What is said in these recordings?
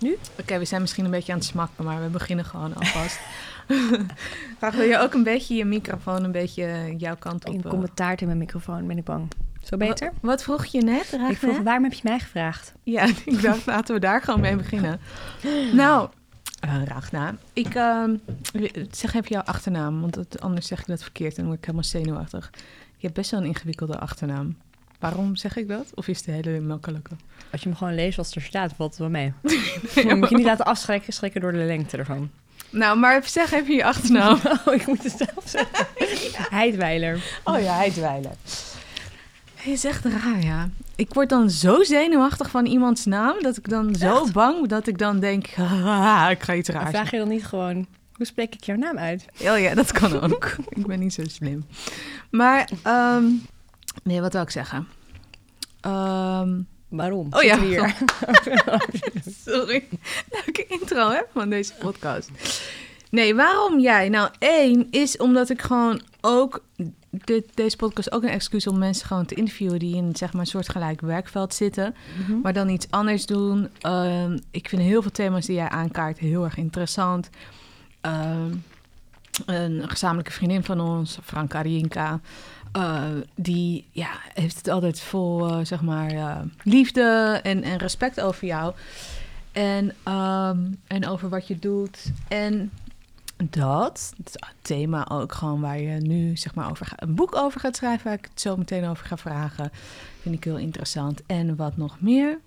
Nu? Oké, we zijn misschien een beetje aan het smakken, maar we beginnen gewoon alvast. Graag wil je ook een beetje je microfoon een beetje jouw kant op... In eh, commentaar in mijn microfoon ben ik bang. Zo beter? Wat, wat vroeg je net, Ragna? Ik vroeg, waarom heb je mij gevraagd? Ja, ik dacht, laten we daar gewoon mee beginnen. Nou, eh, Ragna, ik ehm, zeg even jouw achternaam, want het- anders zeg ik dat verkeerd en dan word ik helemaal zenuwachtig. Je hebt best wel een ingewikkelde achternaam. Waarom zeg ik dat? Of is het hele makkelijke? Als je hem gewoon leest wat er staat, valt het wel mee. Dan moet je niet laten afschrikken schrikken door de lengte ervan. Nou, maar zeg even je achternaam. Oh, ik moet het zelf zeggen. Heidweiler. Oh ja, hij dweilen. Je is echt raar, ja. Ik word dan zo zenuwachtig van iemands naam, dat ik dan zo bang, dat ik dan denk, ik ga iets raars vraag je dan niet gewoon, hoe spreek ik jouw naam uit? Oh ja, dat kan ook. ik ben niet zo slim. Maar, ehm, nee, wat wil ik zeggen? Ehm, Waarom? Oh ja. Hier. sorry. Leuke intro hè, van deze podcast. Nee, waarom jij? Nou, één is omdat ik gewoon ook... Dit, deze podcast ook een excuus om mensen gewoon te interviewen... die in zeg maar, een soortgelijk werkveld zitten... Mhm. maar dan iets anders doen. Ehm, ik vind heel veel thema's die jij aankaart heel erg interessant. Ehm, een gezamenlijke vriendin van ons, Frank Arienka, eh, die ja, heeft het altijd vol eh, zeg maar, eh, liefde en, en respect over jou. En, ehm, en over wat je doet. En dat, het thema ook gewoon waar je nu zeg maar over een boek over gaat schrijven, waar ik het zo meteen over ga vragen, vind ik heel interessant. En wat nog meer?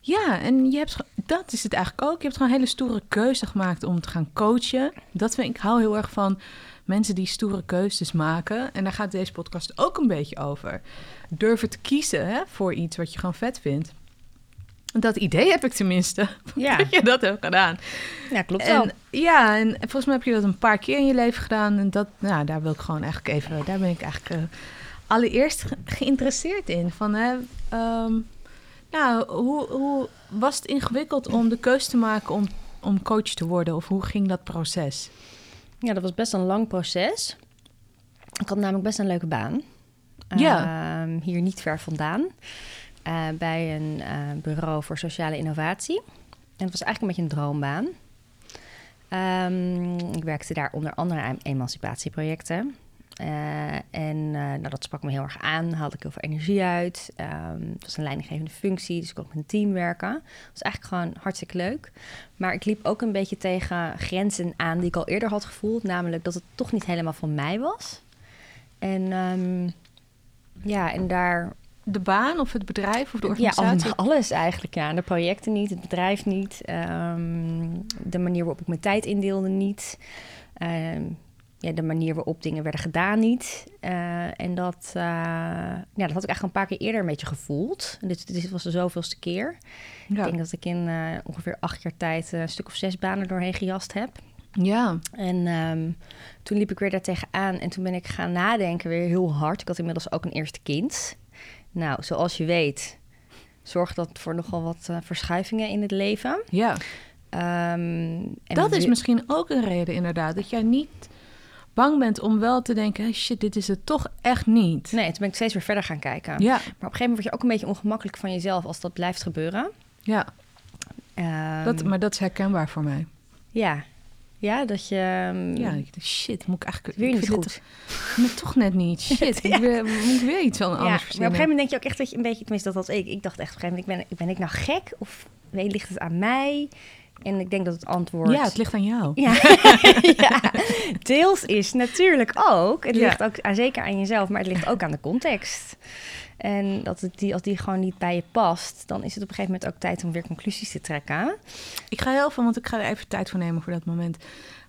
Ja, en je hebt, dat is het eigenlijk ook. Je hebt gewoon een hele stoere keuze gemaakt om te gaan coachen. Dat vind ik, ik hou heel erg van mensen die stoere keuzes maken. En daar gaat deze podcast ook een beetje over. Durven te kiezen hè, voor iets wat je gewoon vet vindt. Dat idee heb ik tenminste, Ja. dat je dat hebt gedaan. ja, klopt wel. En, ja, en volgens mij heb je dat een paar keer in je leven gedaan. En dat, nou, daar wil ik gewoon eigenlijk even, daar ben ik eigenlijk eh, allereerst ge- geïnteresseerd in. Van, hè, ehm, nou, hoe, hoe was het ingewikkeld om de keuze te maken om, om coach te worden? Of hoe ging dat proces? Ja, dat was best een lang proces. Ik had namelijk best een leuke baan. Ja. Ehm, hier niet ver vandaan. eh, bij een eh, bureau voor sociale innovatie. En het was eigenlijk een beetje een droombaan. Ehm, ik werkte daar onder andere aan emancipatieprojecten. Eh, en eh, nou, dat sprak me heel erg aan. Haalde ik heel veel energie uit. Ehm, het was een leidinggevende functie, dus ik kon met een team werken. Het was eigenlijk gewoon hartstikke leuk. Maar ik liep ook een beetje tegen grenzen aan die ik al eerder had gevoeld. Namelijk dat het toch niet helemaal van mij was. En ehm, ja, en daar... De baan of het bedrijf of de Ja, organisatie? al- alles eigenlijk. Ja. De projecten niet, het bedrijf niet. ehm, de manier waarop ik mijn tijd indeelde niet. Ja, de manier waarop dingen werden gedaan niet. Eh, en dat, eh, ja, dat had ik eigenlijk een paar keer eerder een beetje gevoeld. En Dit, dit was de zoveelste keer. ja. Ik denk dat ik in eh, ongeveer acht jaar tijd een stuk of zes banen doorheen gejast heb. ja. En ehm, toen liep ik weer daar tegenaan en toen ben ik gaan nadenken weer heel hard. Ik had inmiddels ook een eerste kind. Nou, zoals je weet, zorgt dat voor nogal wat verschuivingen in het leven. ja. Ehm, en dat is misschien ook een reden inderdaad. Dat jij niet bang bent om wel te denken... hey, shit, dit is het toch echt niet. Nee, toen ben ik steeds weer verder gaan kijken. Ja, Maar op een gegeven moment word je ook een beetje ongemakkelijk van jezelf als dat blijft gebeuren. ja. Ehm, Dat, maar dat is herkenbaar voor mij. Ja. Ja, dat je... ehm, Ja, ik dacht, shit, moet ik eigenlijk... Weer ik niet goed. dit Maar toch net niet. Shit, Ja. ik weer, moet ik weer iets van Ja, anders maar op een gegeven moment denk je ook echt dat je een beetje, tenminste dat was ik. Ik dacht echt op een gegeven moment, ben, ben ik nou gek of nee, ligt het aan mij? En ik denk dat het antwoord... Ja, het ligt aan jou. Ja, ja, deels is natuurlijk ook. Het Ja. ligt ook aan, zeker aan jezelf, maar het ligt ook aan de context. En dat het die, als die gewoon niet bij je past, dan is het op een gegeven moment ook tijd om weer conclusies te trekken. Ik ga heel veel, want ik ga er even tijd voor nemen voor dat moment.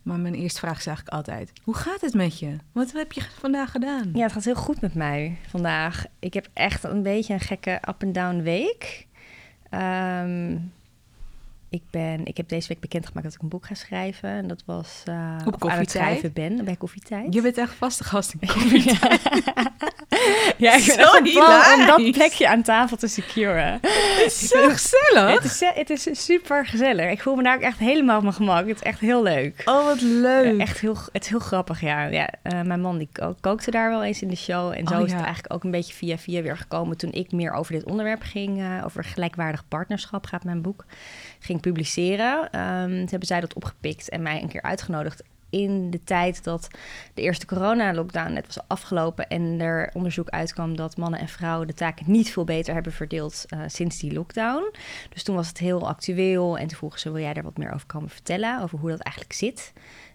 Maar mijn eerste vraag is eigenlijk altijd... Hoe gaat het met je? Wat heb je vandaag gedaan? Ja, het gaat heel goed met mij vandaag. Ik heb echt een beetje een gekke up-and-down week. Ehm, ik, ben, ik heb deze week bekendgemaakt dat ik een boek ga schrijven. En dat was Op uh, aan het koffietijd? schrijven ben bij koffietijd. Je bent echt vaste gast in koffie. Ja, ik ben Zo echt om dat plekje aan tafel te securen. Zo gezellig. Het is, het is super gezellig. Ik voel me daar ook echt helemaal op mijn gemak. Het is echt heel leuk. Oh, wat leuk. Echt heel, het is heel grappig, ja. ja eh, mijn man die ko- kookte daar wel eens in de show. En zo Oh, is ja. het eigenlijk ook een beetje via via weer gekomen... toen ik meer over dit onderwerp ging... eh, over gelijkwaardig partnerschap gaat mijn boek... ging publiceren. Ehm, toen hebben zij dat opgepikt en mij een keer uitgenodigd... in de tijd dat de eerste corona-lockdown net was afgelopen... en er onderzoek uitkwam dat mannen en vrouwen... de taken niet veel beter hebben verdeeld eh, sinds die lockdown. Dus toen was het heel actueel. En toen vroegen ze, wil jij daar wat meer over komen vertellen? Over hoe dat eigenlijk zit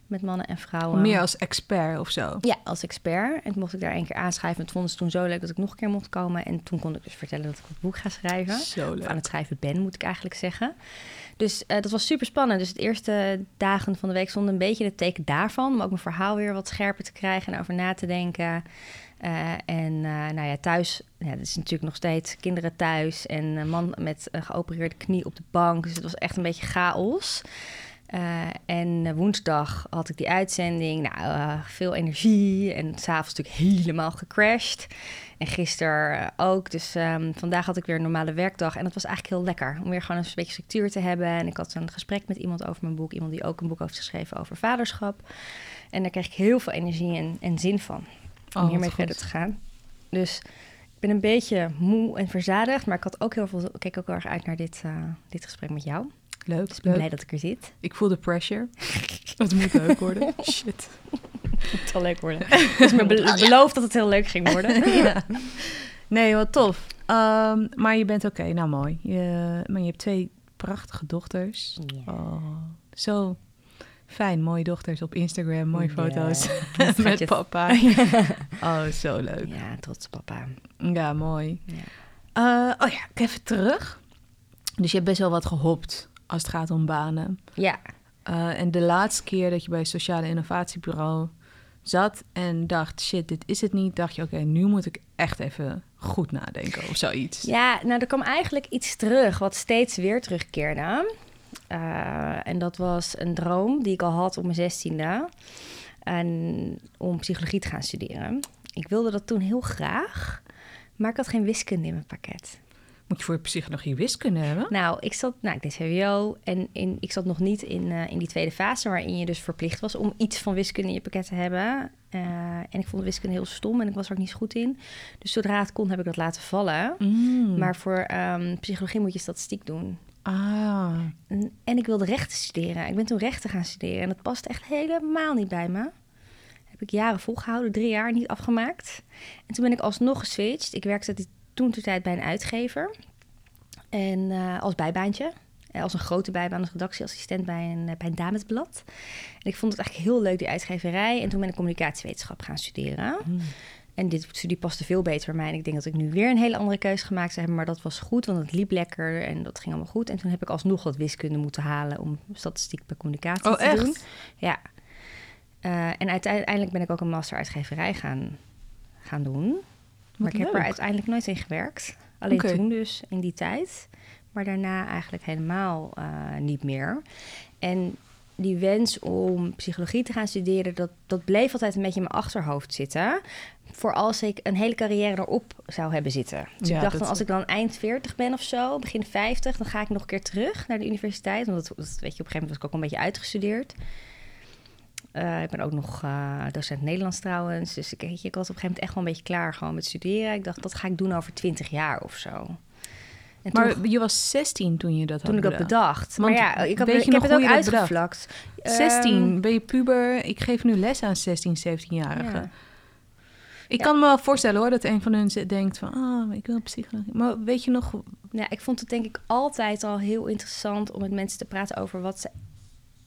met mannen en vrouwen. Meer als expert of zo. Ja, als expert. En toen mocht ik daar één keer aanschrijven. Het vonden ze toen zo leuk dat ik nog een keer mocht komen. En toen kon ik dus vertellen dat ik het boek ga schrijven. Zo Of leuk. aan het schrijven ben, moet ik eigenlijk zeggen. Dus eh, dat was super spannend. Dus de eerste dagen van de week stonden een beetje het teken daarvan. Om ook mijn verhaal weer wat scherper te krijgen en over na te denken. Eh, en eh, nou ja, thuis, ja, het is natuurlijk nog steeds kinderen thuis. En een man met een geopereerde knie op de bank. Dus het was echt een beetje chaos. Eh, en eh, woensdag had ik die uitzending. Nou, eh, veel energie. En s'avonds natuurlijk helemaal gecrashed. En gisteren ook. Dus ehm, vandaag had ik weer een normale werkdag. En dat was eigenlijk heel lekker. Om weer gewoon een beetje structuur te hebben. En ik had een gesprek met iemand over mijn boek. Iemand die ook een boek heeft geschreven over vaderschap. En daar kreeg ik heel veel energie en, en zin van. Om Oh, hiermee verder te gaan. Dus ik ben een beetje moe en verzadigd. Maar ik had ook heel veel, ik keek ook heel erg uit naar dit, dit gesprek met jou. Leuk, Dus ik ben leuk. blij dat ik er zit. Ik voel de pressure. Het moet leuk worden. Shit. Het zal leuk worden. Dus me be- beloofd dat het heel leuk ging worden. ja. Nee, wat tof. Ehm, maar je bent oké, nou mooi. Je, maar je hebt twee prachtige dochters. Ja. Oh, zo fijn. Mooie dochters op Instagram, mooie foto's met papa. Oh, zo leuk. Ja, trots papa. Ja, mooi. Ja. Eh, oh ja, ik even terug. Dus je hebt best wel wat gehopt als het gaat om banen. Ja, Eh, en de laatste keer dat je bij het Sociale Innovatiebureau zat en dacht, shit, dit is het niet, dacht je, oké, nu moet ik echt even goed nadenken of zoiets. Ja, nou, er kwam eigenlijk iets terug wat steeds weer terugkeerde. Eh, en dat was een droom die ik al had op mijn zestiende. En om psychologie te gaan studeren. Ik wilde dat toen heel graag, maar ik had geen wiskunde in mijn pakket. Moet je voor psychologie wiskunde hebben? Nou, ik zat, nou, ik deed VWO en in, ik zat nog niet in, eh, in die tweede fase waarin je dus verplicht was om iets van wiskunde in je pakket te hebben. Eh, en ik vond wiskunde heel stom en ik was er ook niet zo goed in. Dus zodra het kon heb ik dat laten vallen. Mm. Maar voor ehm, psychologie moet je statistiek doen. Ah, En, en ik wilde rechten studeren. Ik ben toen rechten gaan studeren en dat past echt helemaal niet bij me. Heb ik jaren volgehouden, drie jaar niet afgemaakt. En toen ben ik alsnog geswitcht. Ik werkte toen de tijd bij een uitgever. En eh, als bijbaantje. Eh, Als een grote bijbaan als redactieassistent bij een, eh, bij een damesblad. En ik vond het eigenlijk heel leuk, die uitgeverij. En toen ben ik communicatiewetenschap gaan studeren. Mm. En dit studie paste veel beter bij mij. En ik denk dat ik nu weer een hele andere keuze gemaakt zou hebben. Maar dat was goed, want het liep lekker en dat ging allemaal goed. En toen heb ik alsnog wat wiskunde moeten halen om statistiek bij communicatie Oh, te echt? doen. Ja. En uiteindelijk ben ik ook een master uitgeverij gaan, gaan doen. Maar ik heb er uiteindelijk nooit in gewerkt. Alleen toen dus, in die tijd. Maar daarna eigenlijk helemaal eh, niet meer. En die wens om psychologie te gaan studeren, dat, dat bleef altijd een beetje in mijn achterhoofd zitten. Voor als ik een hele carrière erop zou hebben zitten. Dus Ja, ik dacht dat- dan, als ik dan eind 40 ben of zo, begin 50, dan ga ik nog een keer terug naar de universiteit. Want dat, dat weet je, op een gegeven moment was ik ook een beetje uitgestudeerd. Eh, ik ben ook nog eh, docent Nederlands trouwens. Dus ik, weet je, ik was op een gegeven moment echt wel een beetje klaar gewoon met studeren. Ik dacht, dat ga ik doen over 20 jaar of zo. En Maar toen, je was 16 toen je dat toen had ik dat bedacht. Want maar ja, ik, heb, ik heb nog het ook bedacht? uitgevlakt. 16, Ehm, ben je puber? Ik geef nu les aan 16, 17-jarigen. ja. Ik Ja. kan me wel voorstellen hoor, dat een van hun denkt van, ah, ik wil psychologie. Maar weet je nog, Ja, ik vond het denk ik altijd al heel interessant om met mensen te praten over wat ze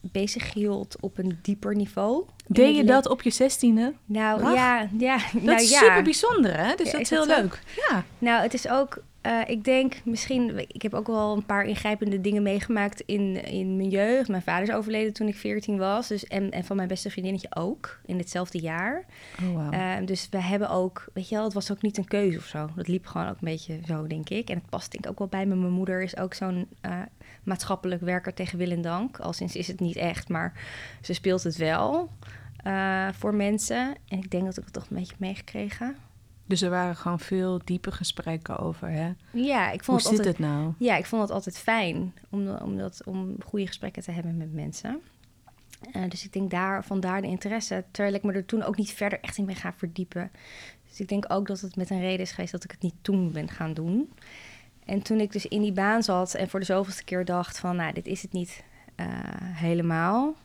bezig hield op een dieper niveau. deed je dat op je 16e? Nou ja, ja, Dat nou is ja. super bijzonder hè, dus Ja, dat is heel dat leuk. Ja. Nou, het is ook, eh, ik denk misschien, ik heb ook wel een paar ingrijpende dingen meegemaakt in, in mijn jeugd. Mijn vader is overleden toen ik 14 was, dus, en, en van mijn beste vriendinnetje ook, in hetzelfde jaar. Oh, wauw. Eh, dus we hebben ook, weet je wel, het was ook niet een keuze of zo. Dat liep gewoon ook een beetje zo, denk ik. En het past denk ik ook wel bij me. Mijn moeder is ook zo'n eh, maatschappelijk werker tegen wil en dank. Al sinds is het niet echt, maar ze speelt het wel eh, voor mensen. En ik denk dat ik het toch een beetje meegekregen. Dus er waren gewoon veel diepe gesprekken over, hè? Ja, ik Hoe vond zit het altijd, het nou? Ja, ik vond het altijd fijn om, om, dat, om goede gesprekken te hebben met mensen. Eh, dus ik denk daar, vandaar de interesse. Terwijl ik me er toen ook niet verder echt in ben gaan verdiepen. Dus ik denk ook dat het met een reden is geweest dat ik het niet toen ben gaan doen. En toen ik dus in die baan zat en voor de zoveelste keer dacht van... nou, dit is het niet eh, helemaal.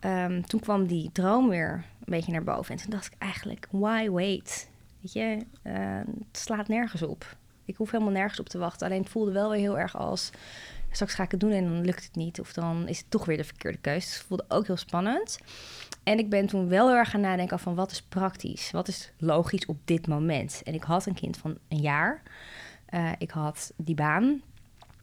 Ehm, toen kwam die droom weer een beetje naar boven. En toen dacht ik eigenlijk, why wait? Weet je, eh, het slaat nergens op. Ik hoef helemaal nergens op te wachten. Alleen het voelde wel weer heel erg als... straks ga ik het doen en dan lukt het niet. Of dan is het toch weer de verkeerde keuze. Dus het voelde ook heel spannend. En ik ben toen wel heel erg gaan nadenken van wat is praktisch? Wat is logisch op dit moment? En ik had een kind van een jaar. Uh, ik had die baan.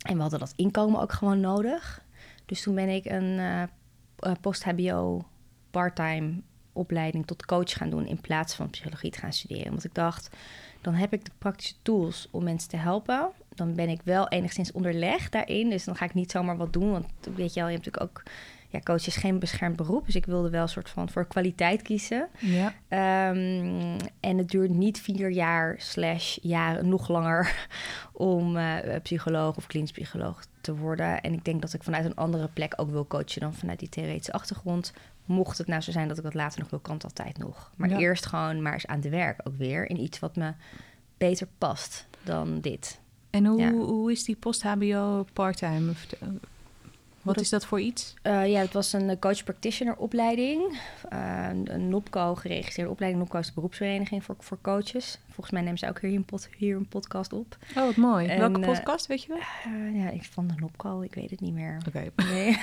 En we hadden dat inkomen ook gewoon nodig. Dus toen ben ik een uh, post-HBO part-time opleiding tot coach gaan doen... in plaats van psychologie te gaan studeren. Want ik dacht, dan heb ik de praktische tools om mensen te helpen. Dan ben ik wel enigszins onderlegd daarin. Dus dan ga ik niet zomaar wat doen. Want weet je wel, je hebt natuurlijk ook... Ja, coach is geen beschermd beroep. Dus ik wilde wel een soort van voor kwaliteit kiezen. Ja. Um, en het duurt niet vier jaar slash jaren, nog langer... om uh, psycholoog of klinisch psycholoog te worden. En ik denk dat ik vanuit een andere plek ook wil coachen... dan vanuit die theoretische achtergrond. Mocht het nou zo zijn dat ik dat later nog wil, kan het altijd nog. Maar Ja. eerst gewoon maar eens aan het werk ook weer... in iets wat me beter past dan dit. En hoe, Ja. hoe is die post-HBO part-time? Wat is dat voor iets? Uh, ja, het was een coach-practitioner opleiding. Uh, een NOPCO geregistreerde opleiding. NOPCO is de beroepsvereniging voor, voor coaches. Volgens mij nemen ze ook hier een, pod, hier een podcast op. Oh, wat mooi. En, Welke eh, podcast, weet je wel? Uh, ja, ik van de NOPCO, ik weet het niet meer. Oké. Nee.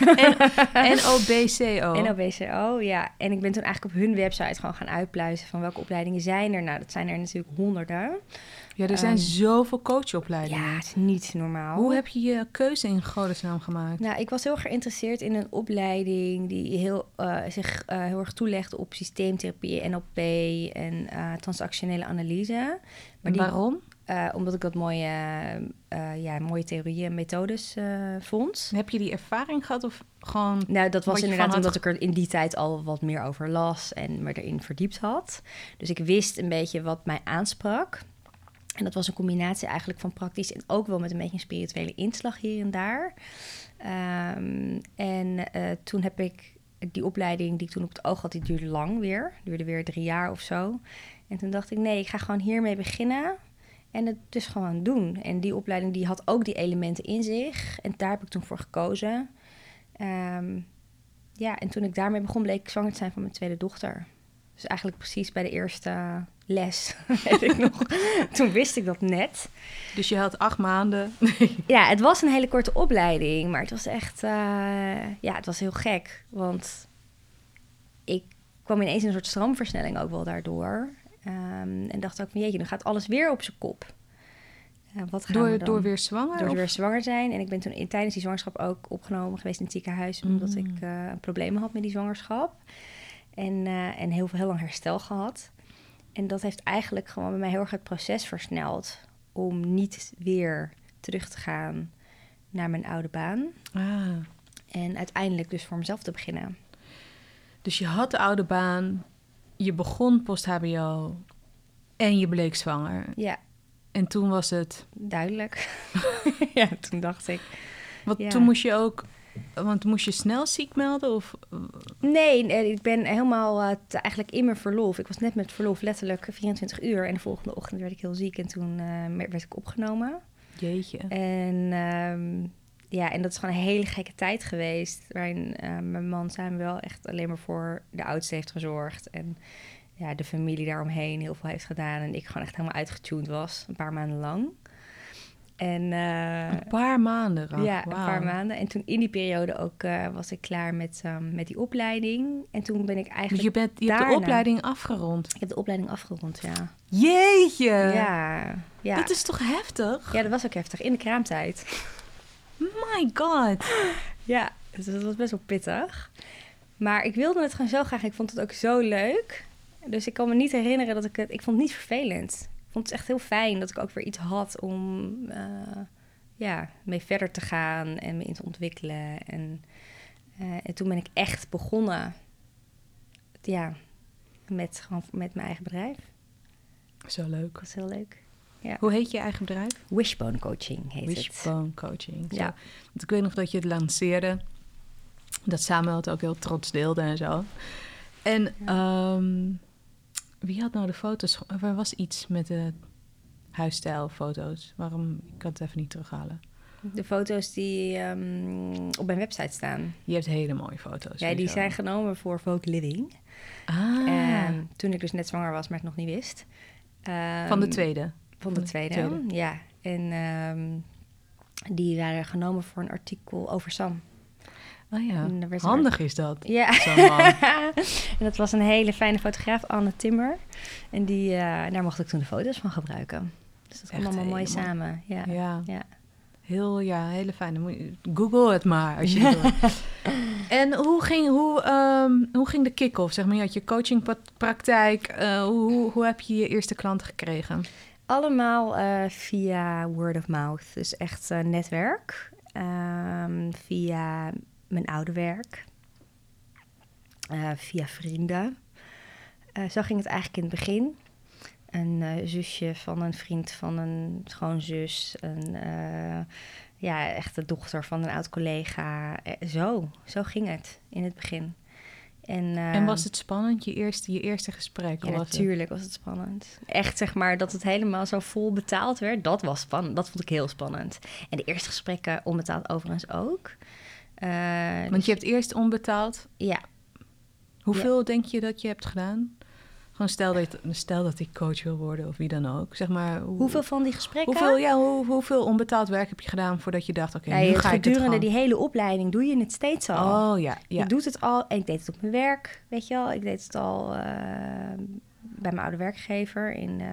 NOBCO. NOBCO, ja. En ik ben toen eigenlijk op hun website gewoon gaan uitpluizen van welke opleidingen zijn er. Nou, dat zijn er natuurlijk honderden. Ja, er zijn Ehm, zoveel coachopleidingen. Ja, het is niet normaal. Hoe heb je je keuze in godesnaam gemaakt? Nou, ik was heel geïnteresseerd in een opleiding die heel, uh, zich uh, heel erg toelegde op systeemtherapie, NLP en uh, transactionele analyse. Maar die, waarom? Omdat ik dat mooie, ja, mooie theorieën en methodes vond. Heb je die ervaring gehad of gewoon... Nou, dat was inderdaad omdat ik er in die tijd al wat meer over las en me erin verdiept had. Dus ik wist een beetje wat mij aansprak. En dat was een combinatie eigenlijk van praktisch en ook wel met een beetje een spirituele inslag hier en daar. Um, en uh, toen heb ik die opleiding die ik toen op het oog had, die duurde lang weer. Duurde weer drie jaar of zo. En toen dacht ik, nee, ik ga gewoon hiermee beginnen. En het dus gewoon doen. En die opleiding die had ook die elementen in zich. En daar heb ik toen voor gekozen. Um, ja, en toen ik daarmee begon, bleek ik zwanger te zijn van mijn tweede dochter. Dus eigenlijk precies bij de eerste les, weet ik nog. Toen wist ik dat net. Dus je had acht maanden. ja, het was een hele korte opleiding, maar het was echt, uh, ja, het was heel gek. Want ik kwam ineens in een soort stroomversnelling ook wel daardoor. Um, en dacht ook van, jeetje, dan gaat alles weer op zijn kop. Uh, wat gaan door, we dan? door weer zwanger? Door of? weer zwanger zijn. En ik ben toen in, tijdens die zwangerschap ook opgenomen geweest in het ziekenhuis... omdat Mm. ik uh, problemen had met die zwangerschap. En, uh, en heel, heel lang herstel gehad. En dat heeft eigenlijk gewoon bij mij heel erg het proces versneld... om niet weer terug te gaan naar mijn oude baan. Ah. En uiteindelijk dus voor mezelf te beginnen. Dus je had de oude baan, je begon post-HBO en je bleek zwanger. Ja, En toen was het... duidelijk. ja, toen dacht ik... Want Ja. toen moest je ook... Want moest je snel ziek melden? Of, Nee, nee, ik ben helemaal uh, te- eigenlijk in mijn verlof. Ik was net met verlof letterlijk 24 uur. En de volgende ochtend werd ik heel ziek en toen uh, werd ik opgenomen. jeetje. En ehm, ja, en dat is gewoon een hele gekke tijd geweest. Waarin eh, mijn man samen wel echt alleen maar voor de oudste heeft gezorgd. En ja, de familie daaromheen heel veel heeft gedaan. En ik gewoon echt helemaal uitgetuned was, een paar maanden lang. En eh, een paar maanden, Raf. ja, een paar maanden. En toen in die periode ook eh, was ik klaar met, ehm, met die opleiding. En toen ben ik eigenlijk... je, bent, je hebt de opleiding afgerond. Ik heb de opleiding afgerond, ja. Jeetje! ja, ja. Dat is toch heftig? ja, dat was ook heftig. In de kraamtijd. My god. Ja, dus dat was best wel pittig. Maar ik wilde het gewoon zo graag. Ik vond het ook zo leuk. Dus ik kan me niet herinneren dat ik het... Ik vond het niet vervelend. Vond het echt heel fijn dat ik ook weer iets had om... eh, ja, mee verder te gaan en me in te ontwikkelen. En, eh, en toen ben ik echt begonnen... Ja, met, gewoon met mijn eigen bedrijf. Zo leuk. Dat is heel leuk. Hoe heet je eigen bedrijf? Wishbone Coaching heet het. Wishbone Coaching. Zo. Ja. Want ik weet nog dat je het lanceerde. Dat Samuel het ook heel trots deelde en zo. En ehm, wie had nou de foto's? Er was iets met de huisstijlfoto's. Waarom? Ik kan het even niet terughalen. De foto's die ehm, op mijn website staan. Je hebt hele mooie foto's. Ja, die zijn genomen voor Vogue Living. Ah, En toen ik dus net zwanger was, maar het nog niet wist. van de Ehm, tweede. Van de tweede, tweede. ja. En ehm, die waren genomen voor een artikel over Sam. Oh ja, handig is dat. Ja. En dat was een hele fijne fotograaf, Anne Timmer. En die, eh, daar mocht ik toen de foto's van gebruiken. Dus dat kwam allemaal mooi helemaal- samen. Ja. Ja. Ja. Heel, ja, hele fijn. Dan moet je- Google het maar als je wil. En hoe ging, hoe, ehm, hoe ging de kick-off? Zeg maar, je had je coachingpraktijk. Eh hoe, hoe, heb je je eerste klanten gekregen? Allemaal eh, via word of mouth. Dus echt netwerk. Ehm, via mijn oude werk. Eh, via vrienden. Eh, zo ging het eigenlijk in het begin. Een eh, zusje van een vriend van een schoonzus. Een, ja, echt de dochter van een oud collega. Zo, zo ging het in het begin. En, en was het spannend, je eerste, je eerste gesprek? ja, het? natuurlijk was het spannend. Echt zeg maar dat het helemaal zo vol betaald werd, dat was spannend. Dat vond ik heel spannend. En de eerste gesprekken onbetaald overigens ook. Eh, Want dus- je hebt eerst onbetaald. ja, Hoeveel denk je dat je hebt gedaan? Gewoon stel dat, stel dat ik coach wil worden of wie dan ook. Zeg maar, hoe- hoeveel van die gesprekken? Hoeveel, ja, hoe, hoeveel onbetaald werk heb je gedaan voordat je dacht, oké, Ja, nu ga ik het gedurende die hele opleiding doe je het steeds al. Oh ja, ja. Je doet het al en ik deed het op mijn werk, weet je wel. Ik deed het al eh, bij mijn oude werkgever in, eh,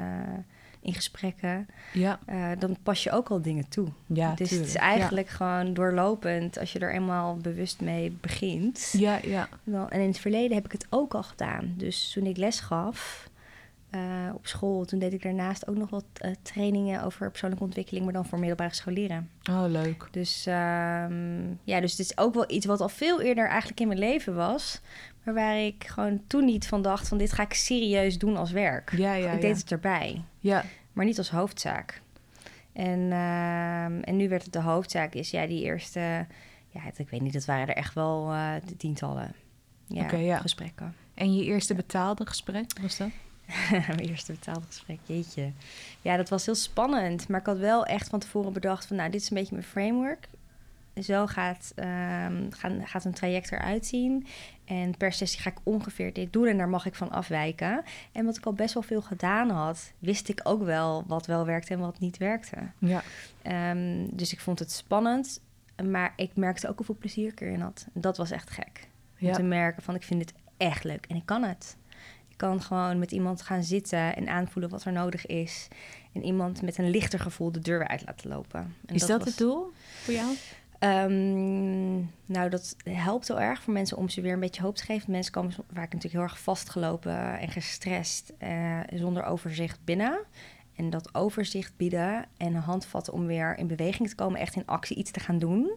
in gesprekken. ja, Eh, dan pas je ook al dingen toe. ja, dus het is tuurlijk. eigenlijk gewoon doorlopend als je er eenmaal bewust mee begint. Ja, ja, en in het verleden heb ik het ook al gedaan. Dus toen ik les gaf eh, op school, toen deed ik daarnaast ook nog wat eh, trainingen over persoonlijke ontwikkeling, maar dan voor middelbare scholieren. Oh, leuk. Dus ehm, ja, dus het is ook wel iets wat al veel eerder eigenlijk in mijn leven was, maar waar ik gewoon toen niet van dacht van dit ga ik serieus doen als werk. Ja, ja, ik ja. deed het erbij Ja, maar niet als hoofdzaak. En, ehm, en nu werd het de hoofdzaak, is ja, die eerste, ja, het- ik weet niet, dat waren er echt wel eh, de tientallen ja. gesprekken. en je eerste betaalde gesprek, was dat? Mijn eerste betaalde gesprek, jeetje. Ja, dat was heel spannend, maar ik had wel echt van tevoren bedacht van, nou, dit is een beetje mijn framework. Zo gaat, ehm, gaan, gaat een traject eruit zien. En per sessie ga ik ongeveer dit doen en daar mag ik van afwijken. En wat ik al best wel veel gedaan had, wist ik ook wel wat wel werkte en wat niet werkte. Ja, Ehm, dus ik vond het spannend, maar ik merkte ook hoeveel plezier ik erin had. Dat was echt gek. Om ja. te merken van ik vind het echt leuk en ik kan het. Ik kan gewoon met iemand gaan zitten en aanvoelen wat er nodig is. En iemand met een lichter gevoel de deur weer uit laten lopen. En Is dat, was- het doel voor jou? Ehm, nou, dat helpt heel erg voor mensen om ze weer een beetje hoop te geven. Mensen komen vaak natuurlijk heel erg vastgelopen en gestrest, eh, zonder overzicht binnen. En dat overzicht bieden en handvatten om weer in beweging te komen, echt in actie iets te gaan doen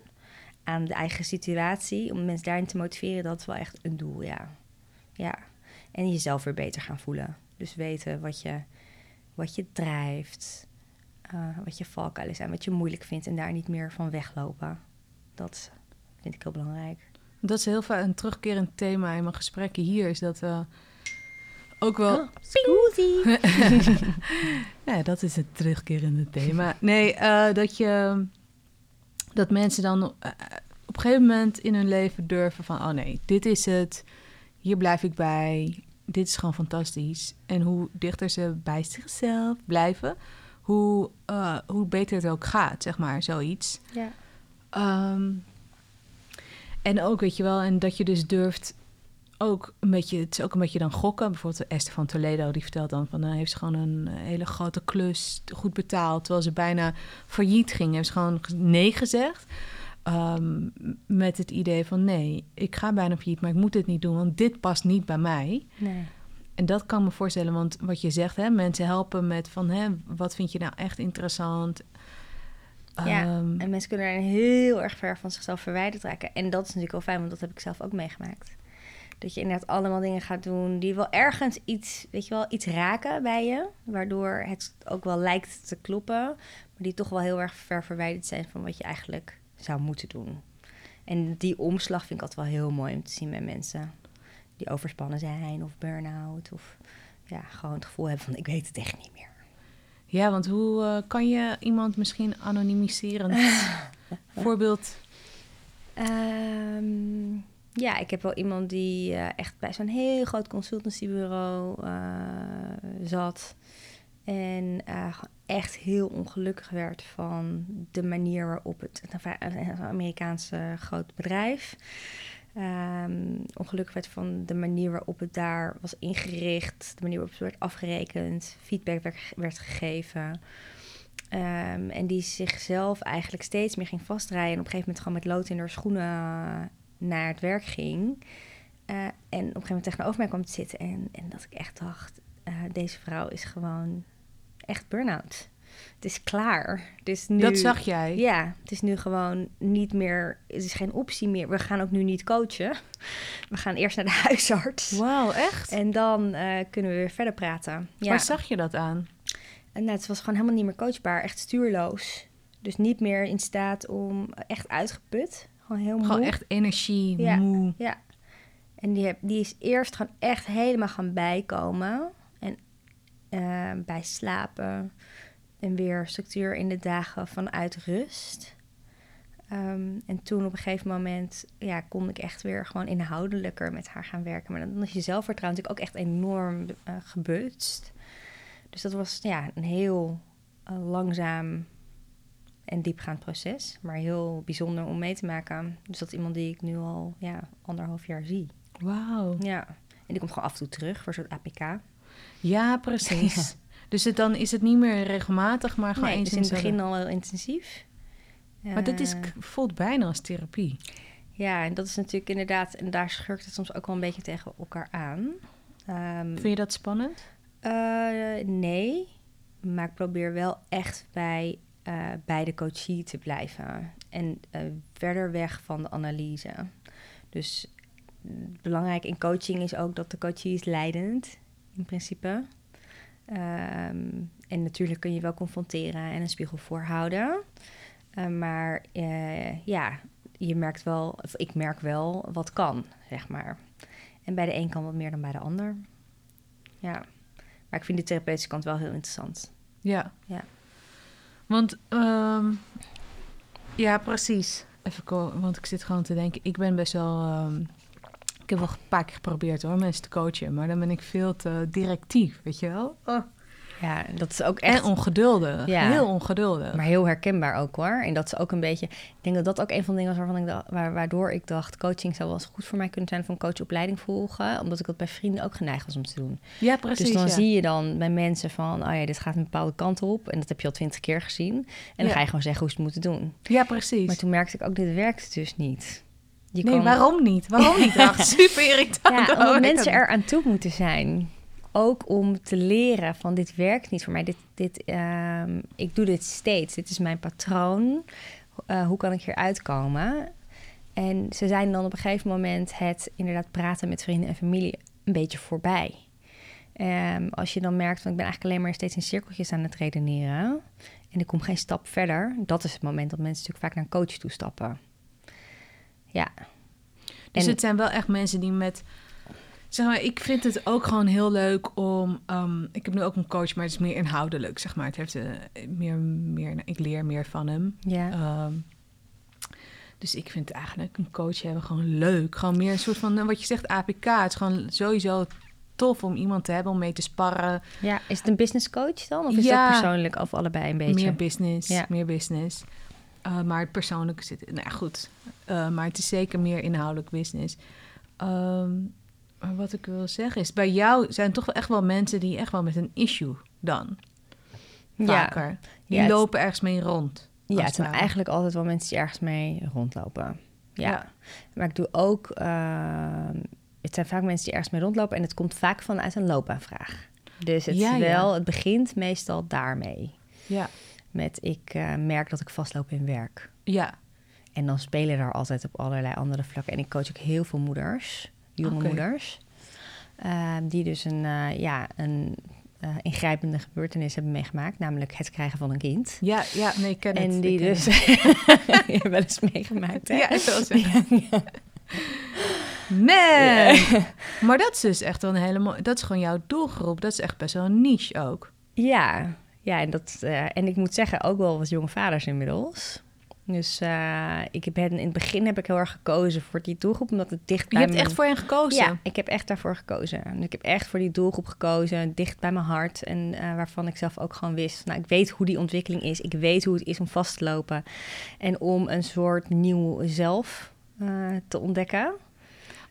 aan de eigen situatie, om mensen daarin te motiveren, dat is wel echt een doel, ja. Ja. En jezelf weer beter gaan voelen. Dus weten wat je, wat je drijft, eh, wat je valkuilen zijn, wat je moeilijk vindt en daar niet meer van weglopen. Dat vind ik heel belangrijk. Dat is heel vaak een terugkerend thema in mijn gesprekken hier, is dat we ook wel... Oh! Ja, dat is het terugkerende thema. Nee, eh, dat je... Dat mensen dan eh, op een gegeven moment in hun leven durven van... Oh nee, dit is het. Hier blijf ik bij. Dit is gewoon fantastisch. En hoe dichter ze bij zichzelf blijven... Hoe, eh, hoe beter het ook gaat, zeg maar, zoiets. Ja. Ehm, en ook, weet je wel, en dat je dus durft ook een beetje, het is ook een beetje dan gokken. Bijvoorbeeld Esther van Toledo, die vertelt dan van, dan heeft ze gewoon een hele grote klus, goed betaald, terwijl ze bijna failliet ging. Heeft ze gewoon nee gezegd. Ehm, met het idee van, nee, ik ga bijna failliet, maar ik moet dit niet doen, want dit past niet bij mij. Nee. En dat kan me voorstellen, want wat je zegt, hè, mensen helpen met van, hè, wat vind je nou echt interessant? Ja, Ehm, En mensen kunnen er heel erg ver van zichzelf verwijderd raken. En dat is natuurlijk wel fijn, want dat heb ik zelf ook meegemaakt. Dat je inderdaad allemaal dingen gaat doen die wel ergens iets, weet je wel, iets raken bij je. Waardoor het ook wel lijkt te kloppen. Maar die toch wel heel erg ver verwijderd zijn van wat je eigenlijk zou moeten doen. En die omslag vind ik altijd wel heel mooi om te zien bij mensen. Die overspannen zijn of burn-out. Of ja, gewoon het gevoel hebben van ik weet het echt niet meer. Ja, want hoe eh, kan je iemand misschien anonimiseren? Voorbeeld. Ehm, ja, ik heb wel iemand die eh, echt bij zo'n heel groot consultancybureau uh, zat. En echt heel ongelukkig werd van de manier waarop het, een Amerikaanse groot bedrijf, um, ongelukkig werd van de manier waarop het daar was ingericht, de manier waarop het werd afgerekend, feedback werd, gegeven. Um, en die zichzelf eigenlijk steeds meer ging vastdraaien en op een gegeven moment gewoon met lood in haar schoenen naar het werk ging. Uh, en op een gegeven moment tegenover mij kwam te zitten en, en dat ik echt dacht, uh, deze vrouw is gewoon echt burn-out. Het is klaar. Het is nu, dat zag jij? Ja, het is nu gewoon niet meer... Het is geen optie meer. We gaan ook nu niet coachen. We gaan eerst naar de huisarts. Wauw, echt? En dan uh, kunnen we weer verder praten. Ja. Waar zag je dat aan? En nou, het was gewoon helemaal niet meer coachbaar. Echt stuurloos. Dus niet meer in staat om... Echt uitgeput. Gewoon heel moe. Gewoon echt energie, ja. moe. Ja. En die, heb, die is eerst gewoon echt helemaal gaan bijkomen. En uh, bij slapen en weer structuur in de dagen vanuit rust. Um, en toen op een gegeven moment ja, kon ik echt weer gewoon inhoudelijker met haar gaan werken. Maar dan is je zelfvertrouwen natuurlijk ook echt enorm uh, gebutst. Dus dat was ja, een heel uh, langzaam en diepgaand proces. Maar heel bijzonder om mee te maken. Dus dat is iemand die ik nu al ja, anderhalf jaar zie. Wauw. Ja, en die komt gewoon af en toe terug voor een soort APK. Ja, precies. Dus het, dan is het niet meer regelmatig, maar gewoon nee, eens dus in het begin al heel intensief. Maar dat is, voelt bijna als therapie. Ja, en dat is natuurlijk inderdaad... en daar schurkt het soms ook wel een beetje tegen elkaar aan. Um, Vind je dat spannend? Uh, nee, maar ik probeer wel echt bij, uh, bij de coachie te blijven. En verder weg van de analyse. Dus belangrijk in coaching is ook dat de coachie is leidend, in principe. Um, en natuurlijk kun je wel confronteren en een spiegel voorhouden. Uh, maar uh, ja, je merkt wel, of ik merk wel wat kan, zeg maar. En bij de een kan wat meer dan bij de ander. Ja, maar ik vind de therapeutische kant wel heel interessant. Ja. Ja. Want, um, ja, precies. Even, want ik zit gewoon te denken, ik ben best wel... Um, heb wel een paar keer geprobeerd hoor, mensen te coachen. Maar dan ben ik veel te directief, weet je wel? Oh. Ja, dat is ook echt... En ongeduldig. Ja. Heel ongeduldig. Maar heel herkenbaar ook hoor. En dat is ook een beetje... Ik denk dat dat ook een van de dingen was waarvan ik dacht, waar, waardoor ik dacht... coaching zou wel eens goed voor mij kunnen zijn... van coachopleiding volgen. Omdat ik dat bij vrienden ook geneigd was om te doen. Ja, precies. Dus dan ja. zie je dan bij mensen van... oh ja, dit gaat een bepaalde kant op. En dat heb je al twintig keer gezien. En dan Ja. ga je gewoon zeggen hoe ze het moeten doen. Ja, precies. Maar toen merkte ik ook, dit werkt dus niet. Je nee, kan- waarom niet? Waarom niet? Ach, super irritant. Ja, Oh, omdat mensen er aan toe moeten zijn. Ook om te leren van dit werkt niet voor mij. Dit, dit, ehm, ik doe dit steeds. Dit is mijn patroon. Eh, hoe kan ik hier uitkomen? En ze zijn dan op een gegeven moment het inderdaad praten met vrienden en familie een beetje voorbij. Ehm, als je dan merkt van ik ben eigenlijk alleen maar steeds in cirkeltjes aan het redeneren en ik kom geen stap verder, dat is het moment dat mensen natuurlijk vaak naar een coach toestappen. Ja. Dus En- het zijn wel echt mensen die met... Zeg maar, ik vind het ook gewoon heel leuk om... ehm, ik heb nu ook een coach, maar het is meer inhoudelijk, zeg maar. Het heeft eh, meer, meer... Ik leer meer van hem. Ja. Ehm, dus ik vind eigenlijk een coach hebben gewoon leuk. Gewoon meer een soort van, wat je zegt, APK. Het is gewoon sowieso tof om iemand te hebben om mee te sparren. Ja, is het een business coach dan? Of is Ja. dat persoonlijk of allebei een beetje? Meer business, Ja. meer business. Uh, maar het persoonlijke zit... Nou ja, goed. Uh, maar het is zeker meer inhoudelijk business. Um, maar wat ik wil zeggen is... Bij jou zijn toch wel echt wel mensen die echt wel met een issue dan. Vaker. Die Ja, het- lopen ergens mee rond. Ja, het zijn eigenlijk altijd wel mensen die ergens mee rondlopen. Ja. Ja. Maar ik doe ook... ehm, het zijn vaak mensen die ergens mee rondlopen... en het komt vaak vanuit een loopaanvraag. Dus het, wel, het begint meestal daarmee. Ja. Met ik eh, merk dat ik vastloop in werk. Ja. En dan spelen er altijd op allerlei andere vlakken. En ik coach ook heel veel moeders jonge moeders. eh, die dus een, eh, ja, een eh, ingrijpende gebeurtenis hebben meegemaakt, namelijk het krijgen van een kind. Ja, ja, nee, ik ken het. En die dus je hebt wel eens meegemaakt, hè? Ja, ik wil zeggen. Man! Maar dat is dus echt wel een hele mooie... Dat is gewoon jouw doelgroep. Dat is echt best wel een niche ook. Ja, ja en, dat, eh, en ik moet zeggen, ook wel wat jonge vaders inmiddels. Dus eh, ik ben, in het begin heb ik heel erg gekozen voor die doelgroep, omdat het dicht Je bij hebt mijn- echt voor hen gekozen. Ja, ik heb echt daarvoor gekozen. En ik heb echt voor die doelgroep gekozen, dicht bij mijn hart. En eh, waarvan ik zelf ook gewoon wist, nou, ik weet hoe die ontwikkeling is. Ik weet hoe het is om vast te lopen. En om een soort nieuw zelf te ontdekken.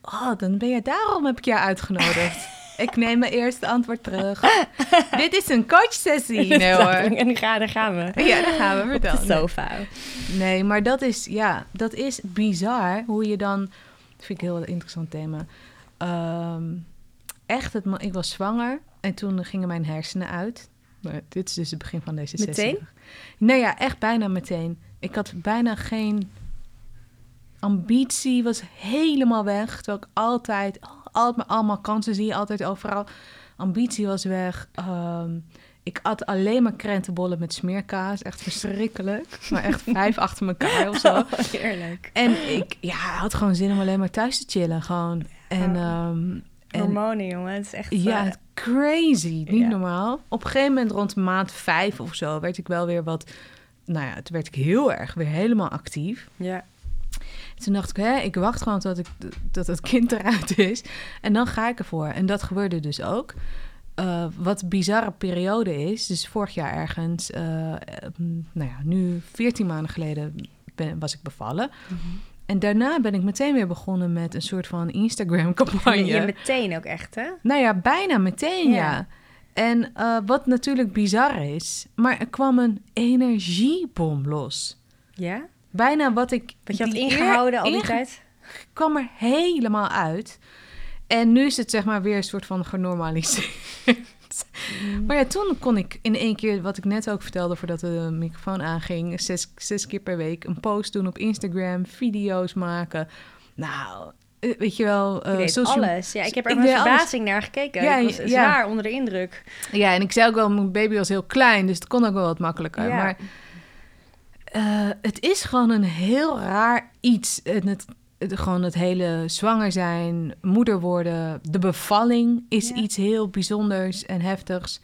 Oh, dan ben je daarom heb ik jou uitgenodigd. ik neem mijn eerste antwoord terug. Dit is een coachsessie. Nee hoor. En gaan, daar gaan we. Ja, daar gaan we Op de vertellen. sofa. Nee, maar dat is, ja, dat is bizar hoe je dan... Dat vind ik een heel interessant thema. Ehm, echt, het, ik was zwanger en toen gingen mijn hersenen uit. Maar dit is dus het begin van deze sessie. Meteen? Nee, ja, echt bijna meteen. Ik had bijna geen ambitie, was helemaal weg. Terwijl ik altijd, altijd allemaal kansen zie, altijd overal. Ambitie was weg. Ehm, ik at alleen maar krentenbollen met smeerkaas. Echt verschrikkelijk. Maar echt vijf achter elkaar of zo. Oh, heerlijk. En ik ja, had gewoon zin om alleen maar thuis te chillen. Gewoon. En, ehm, en Hormonen, jongen. Het is echt... ja, eh, crazy. Niet normaal. Op een gegeven moment, rond maand vijf of zo, werd ik wel weer wat... Nou ja, toen werd ik heel erg weer helemaal actief. ja. Toen dacht ik, hè, ik wacht gewoon tot, ik, tot het kind eruit is. En dan ga ik ervoor. En dat gebeurde dus ook. Eh, wat een bizarre periode is. Dus vorig jaar ergens, eh, eh, nou ja, nu 14 maanden geleden ben, was ik bevallen. En daarna ben ik meteen weer begonnen met een soort van Instagram-campagne. Je meteen ook echt, hè? Nou ja, bijna meteen, ja. Ja. En eh, wat natuurlijk bizar is, maar er kwam een energiebom los. Ja? Bijna wat ik... Wat je had ingehouden al die inge- tijd? kwam er helemaal uit. En nu is het zeg maar weer een soort van genormaliseerd. Mm. Maar ja, toen kon ik in één keer, wat ik net ook vertelde voordat de microfoon aanging, zes, zes keer per week een post doen op Instagram, video's maken. Nou, eh, weet je wel, deed social- alles. Ja, ik heb er met alles. verbazing naar gekeken. Ja, ik was ja. zwaar onder de indruk. Ja, en ik zei ook wel, mijn baby was heel klein, dus het kon ook wel wat makkelijker. Ja. Maar eh, het is gewoon een heel raar iets. Het, het, gewoon het hele zwanger zijn, moeder worden, de bevalling is Ja. iets heel bijzonders en heftigs.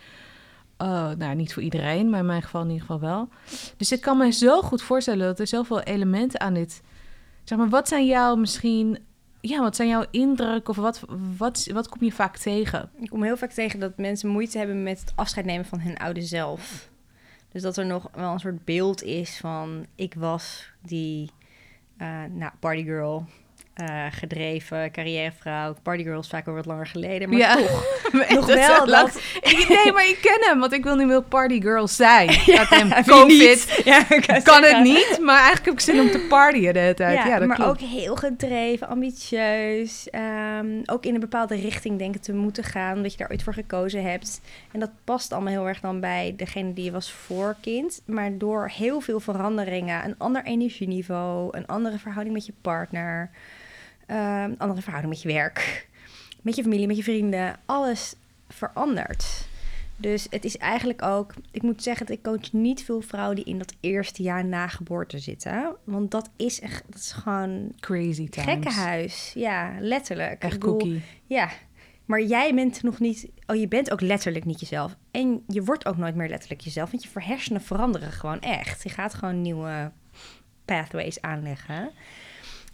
Eh, nou, niet voor iedereen, maar in mijn geval in ieder geval wel. Dus ik kan me zo goed voorstellen dat er zoveel elementen aan dit... Zeg maar, wat zijn jouw misschien... Ja, wat zijn jouw indruk of wat, wat, wat kom je vaak tegen? Ik kom heel vaak tegen dat mensen moeite hebben met het afscheid nemen van hun oude zelf. Dus dat er nog wel een soort beeld is van... ik was die eh nou, partygirl, eh, gedreven carrièrevrouw. Partygirl is vaak al wat langer geleden, maar Ja. toch. Nog dat wel dat- Nee, maar ik ken hem, want ik wil nu wel partygirl zijn. Hem COVID. Ja, wou Kan het niet, maar eigenlijk heb ik zin om te partyen de hele tijd. Ja, Ja, dat maar klopt. ook heel gedreven, ambitieus. ehm, ook in een bepaalde richting denken te moeten gaan, omdat je daar ooit voor gekozen hebt. En dat past allemaal heel erg dan bij degene die je was voor kind. Maar door heel veel veranderingen, een ander energieniveau, een andere verhouding met je partner, ehm, andere verhouding met je werk, met je familie, met je vrienden, alles verandert. Dus het is eigenlijk ook, ik moet zeggen, dat ik coach niet veel vrouwen die in dat eerste jaar na geboorte zitten. Want dat is echt, dat is gewoon Crazy times. gekkenhuis. Ja, letterlijk. Echt bedoel, cookie. Ja, maar jij bent nog niet, oh je bent ook letterlijk niet jezelf. En je wordt ook nooit meer letterlijk jezelf, want je hersenen veranderen gewoon echt. Je gaat gewoon nieuwe pathways aanleggen.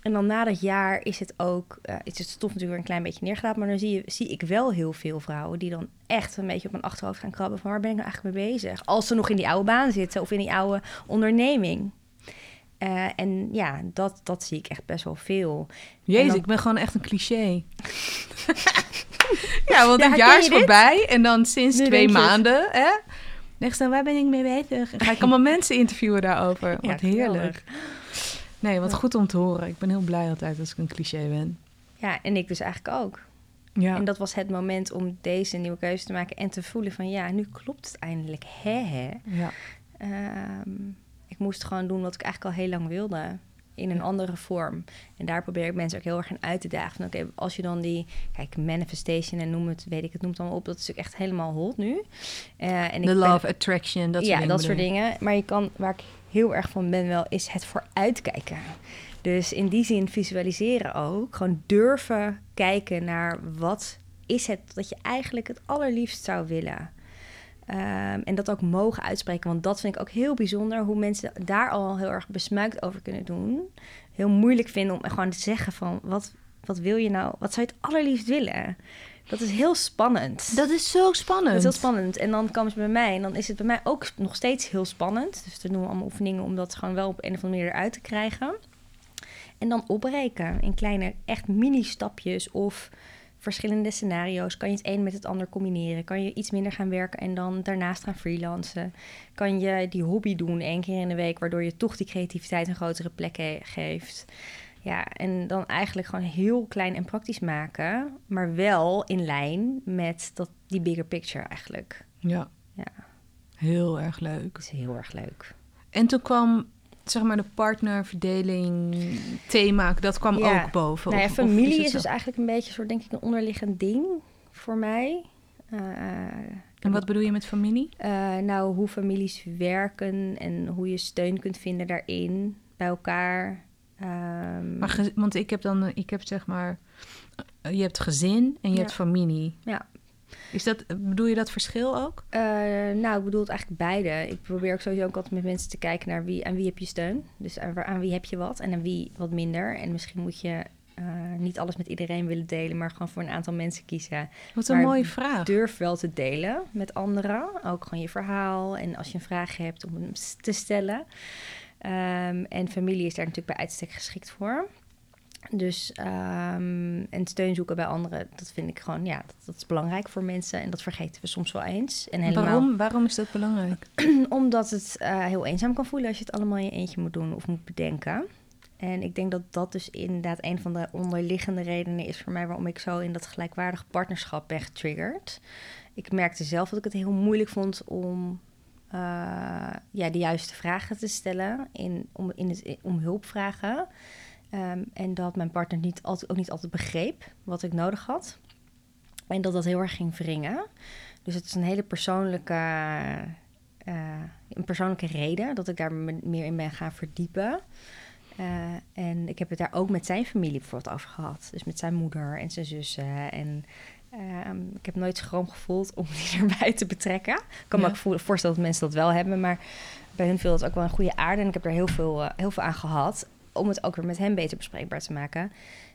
En dan na dat jaar is het ook, eh, is het stof natuurlijk weer een klein beetje neergelaten. Maar dan zie, je, zie ik wel heel veel vrouwen die dan echt een beetje op mijn achterhoofd gaan krabben. Van waar ben ik nou eigenlijk mee bezig? Als ze nog in die oude baan zitten of in die oude onderneming. Eh, en ja, dat, dat zie ik echt best wel veel. Jezus, En dan- ik ben gewoon echt een cliché. ja, want Ja, het jaar is dit? voorbij en dan sinds Nu twee maanden, hè? Next dan, waar ben ik mee bezig? Ga ik allemaal mensen interviewen daarover. Ja, Wat heerlijk. Nee, wat goed om te horen. Ik ben heel blij altijd als ik een cliché ben. Ja, en ik dus eigenlijk ook. Ja. En dat was het moment om deze nieuwe keuze te maken en te voelen van ja, nu klopt het eindelijk. Hè, hè. ja. Ehm, ik moest gewoon doen wat ik eigenlijk al heel lang wilde. in een andere vorm. En daar probeer ik mensen ook heel erg in uit te dagen. Van oké, als je dan die, kijk, manifestation en noem het, weet ik het, noemt allemaal op. Dat is natuurlijk echt helemaal hot nu. Uh, en ik love attraction, dat soort ja, dat soort dingen. Maar je kan, waar ik heel erg van ben wel, is het vooruitkijken. Dus in die zin visualiseren ook. Gewoon durven kijken naar wat is het dat je eigenlijk het allerliefst zou willen. Um, en dat ook mogen uitspreken. Want dat vind ik ook heel bijzonder. Hoe mensen daar al heel erg besmuikt over kunnen doen. Heel moeilijk vinden om gewoon te zeggen van... Wat, wat wil je nou? Wat zou je het allerliefst willen? Dat is heel spannend. Dat is zo spannend. Dat is heel spannend. En dan komen ze bij mij en dan is het bij mij ook nog steeds heel spannend. Dus we doen we allemaal oefeningen om dat gewoon wel op een of andere manier eruit te krijgen. En dan opbreken in kleine, echt mini-stapjes of verschillende scenario's. Kan je het een met het ander combineren? Kan je iets minder gaan werken en dan daarnaast gaan freelancen? Kan je die hobby doen één keer in de week, waardoor je toch die creativiteit een grotere plek geeft? Ja, en dan eigenlijk gewoon heel klein en praktisch maken, maar wel in lijn met dat, die bigger picture eigenlijk. Ja. ja. Heel erg leuk. Is heel erg leuk. En toen kwam zeg maar de partnerverdeling thema, dat kwam ook boven. Nou ja, familie is, dus eigenlijk een beetje soort, denk ik, een onderliggend ding voor mij. Uh, en wat bedoel je met familie? Uh, nou, hoe families werken en hoe je steun kunt vinden daarin bij elkaar. Um, maar want ik heb dan, ik heb zeg maar, je hebt gezin en je hebt familie. Ja. Is dat, bedoel je dat verschil ook? Uh, nou, ik bedoel het eigenlijk beide. Ik probeer ook sowieso ook altijd met mensen te kijken naar wie, aan wie heb je steun. Dus aan, aan wie heb je wat en aan wie wat minder. En misschien moet je uh, niet alles met iedereen willen delen, maar gewoon voor een aantal mensen kiezen. Wat een mooie vraag. Durf wel te delen met anderen. Ook gewoon je verhaal. En als je een vraag hebt, om hem te stellen. Um, en familie is daar natuurlijk bij uitstek geschikt voor. Dus um, en steun zoeken bij anderen, dat vind ik gewoon, ja, dat, dat, is belangrijk voor mensen. En dat vergeten we soms wel eens. En helemaal, waarom, waarom is dat belangrijk? Omdat het uh, heel eenzaam kan voelen als je het allemaal in je eentje moet doen of moet bedenken. En ik denk dat dat dus inderdaad een van de onderliggende redenen is voor mij waarom ik zo in dat gelijkwaardig partnerschap ben getriggerd. Ik merkte zelf dat ik het heel moeilijk vond om uh, ja, de juiste vragen te stellen, in, om, in het, om hulp vragen. Ehm, en dat mijn partner niet altijd, ook niet altijd begreep wat ik nodig had. En dat dat heel erg ging wringen. Dus het is een hele persoonlijke, uh, een persoonlijke reden dat ik daar meer in ben gaan verdiepen. Uh, en ik heb het daar ook met zijn familie bijvoorbeeld over gehad. Dus met zijn moeder en zijn zussen. En uh, ik heb nooit schroom gevoeld om die erbij te betrekken. Ik kan me ook voorstellen dat mensen dat wel hebben. Maar bij hun viel dat ook wel een goede aarde. En ik heb er heel veel, uh, heel veel aan gehad om het ook weer met hem beter bespreekbaar te maken.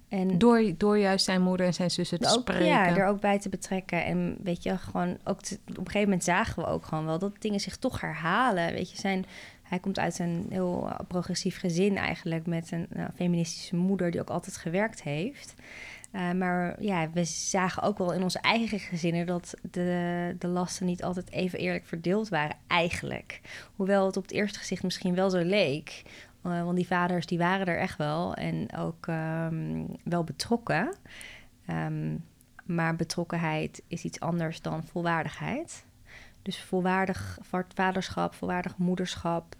En door, door juist zijn moeder en zijn zussen te ook, spreken. Ja, er ook bij te betrekken. En weet je, gewoon ook op een gegeven moment zagen we ook gewoon wel dat dingen zich toch herhalen. Weet je, zijn, hij komt uit een heel progressief gezin eigenlijk met een nou, feministische moeder die ook altijd gewerkt heeft. Uh, maar ja, we zagen ook wel in onze eigen gezinnen dat de, de lasten niet altijd even eerlijk verdeeld waren, eigenlijk. Hoewel het op het eerste gezicht misschien wel zo leek. Uh, want die vaders die waren er echt wel en ook um, wel betrokken. Um, maar betrokkenheid is iets anders dan volwaardigheid. Dus volwaardig vaderschap, volwaardig moederschap.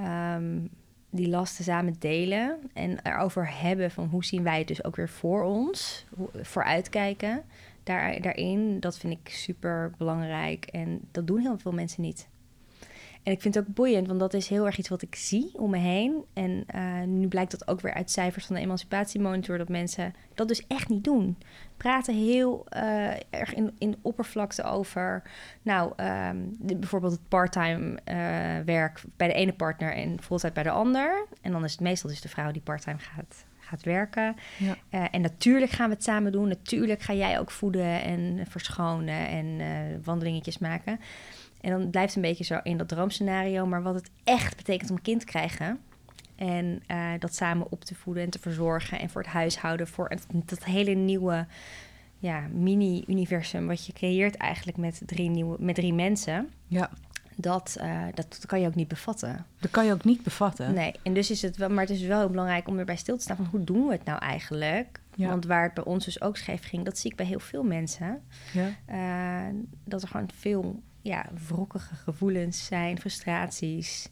Um, die lasten samen delen en erover hebben van hoe zien wij het dus ook weer voor ons, vooruitkijken daar, daarin. Dat vind ik super belangrijk en dat doen heel veel mensen niet. En ik vind het ook boeiend, want dat is heel erg iets wat ik zie om me heen. En uh, nu blijkt dat ook weer uit cijfers van de Emancipatiemonitor... dat mensen dat dus echt niet doen. Praten heel uh, erg in, in oppervlakte over... nou, um, de, bijvoorbeeld het parttime uh, werk bij de ene partner... en voltijd bij de ander. En dan is het meestal dus de vrouw die parttime gaat gaat werken. Ja. Uh, en natuurlijk gaan we het samen doen. Natuurlijk ga jij ook voeden en verschonen en uh, wandelingetjes maken. En dan blijft een beetje zo in dat droomscenario. Maar wat het echt betekent om een kind te krijgen. En uh, dat samen op te voeden en te verzorgen. En voor het huishouden. Voor het, dat hele nieuwe ja, mini-universum. Wat je creëert eigenlijk met drie, nieuwe, met drie mensen. Ja. Dat, uh, dat kan je ook niet bevatten. Dat kan je ook niet bevatten. Nee, en dus is het wel, maar het is wel heel belangrijk om erbij stil te staan van hoe doen we het nou eigenlijk? Ja. Want waar het bij ons dus ook scheef ging, dat zie ik bij heel veel mensen. Ja. Uh, dat er gewoon veel ja, wrokkige gevoelens zijn, frustraties.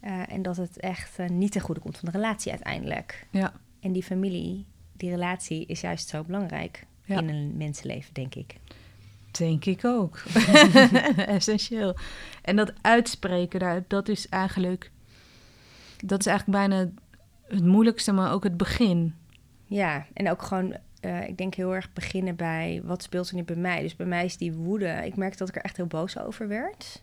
Eh, en dat het echt eh, niet ten goede komt van de relatie uiteindelijk. Ja. En die familie, die relatie is juist zo belangrijk Ja. in een mensenleven, denk ik. Denk ik ook. Essentieel. En dat uitspreken, daar, dat is eigenlijk... Dat is eigenlijk bijna het moeilijkste, maar ook het begin. Ja, en ook gewoon, eh, ik denk heel erg beginnen bij wat speelt er nu bij mij. Dus bij mij is die woede. Ik merk dat ik er echt heel boos over werd.